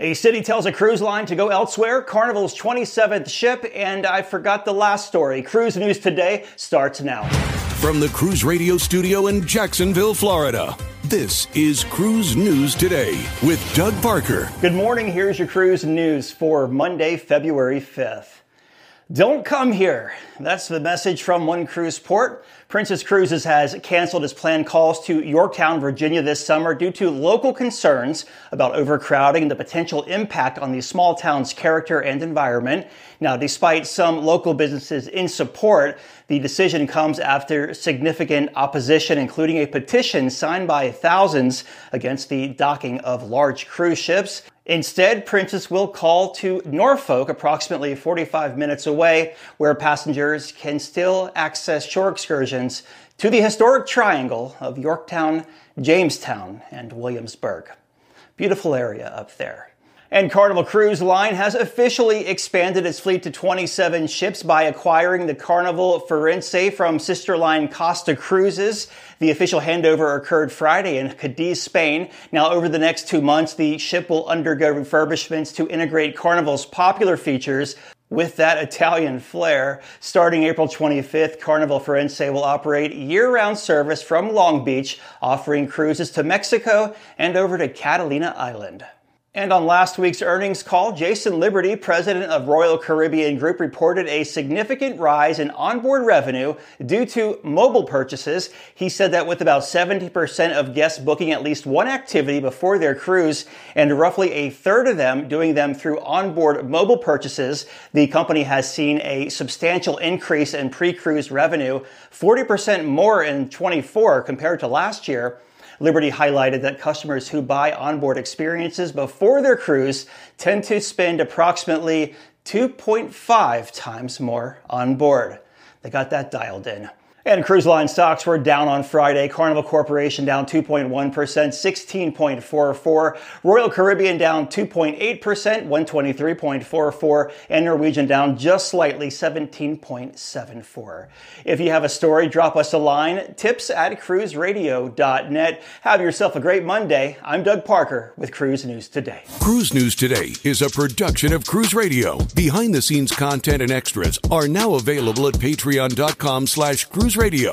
A city tells a cruise line to go elsewhere, Carnival's 27th ship, and I forgot the last story. Cruise News Today starts now. From the Cruise Radio studio in Jacksonville, Florida, this is Cruise News Today with Doug Parker. Good morning. Here's your cruise news for Monday, February 5th. Don't come here. That's the message from one cruise port. Princess Cruises has canceled its planned calls to Yorktown, Virginia this summer due to local concerns about overcrowding and the potential impact on the small town's character and environment. Now, despite some local businesses in support, the decision comes after significant opposition, including a petition signed by thousands against the docking of large cruise ships. Instead, Princess will call to Norfolk, approximately 45 minutes away, where passengers can still access shore excursions to the historic triangle of Yorktown, Jamestown, and Williamsburg. Beautiful area up there. And Carnival Cruise Line has officially expanded its fleet to 27 ships by acquiring the Carnival Firenze from sister line Costa Cruises. The official handover occurred Friday in Cadiz, Spain. Now, over the next two months, the ship will undergo refurbishments to integrate Carnival's popular features with that Italian flair. Starting April 25th, Carnival Firenze will operate year-round service from Long Beach, offering cruises to Mexico and over to Catalina Island. And on last week's earnings call, Jason Liberty, president of Royal Caribbean Group, reported a significant rise in onboard revenue due to mobile purchases. He said that with about 70% of guests booking at least one activity before their cruise and roughly a third of them doing them through onboard mobile purchases, the company has seen a substantial increase in pre-cruise revenue, 40% more in 24 compared to last year. Liberty highlighted that customers who buy onboard experiences before their cruise tend to spend approximately 2.5 times more on board. They got that dialed in. And cruise line stocks were down on Friday. Carnival Corporation down 2.1%, 16.44. Royal Caribbean down 2.8%, 123.44. And Norwegian down just slightly, 17.74. If you have a story, drop us a line. Tips at cruiseradio.net. Have yourself a great Monday. I'm Doug Parker with Cruise News Today. Cruise News Today is a production of Cruise Radio. Behind the scenes content and extras are now available at patreon.com slash cruise radio.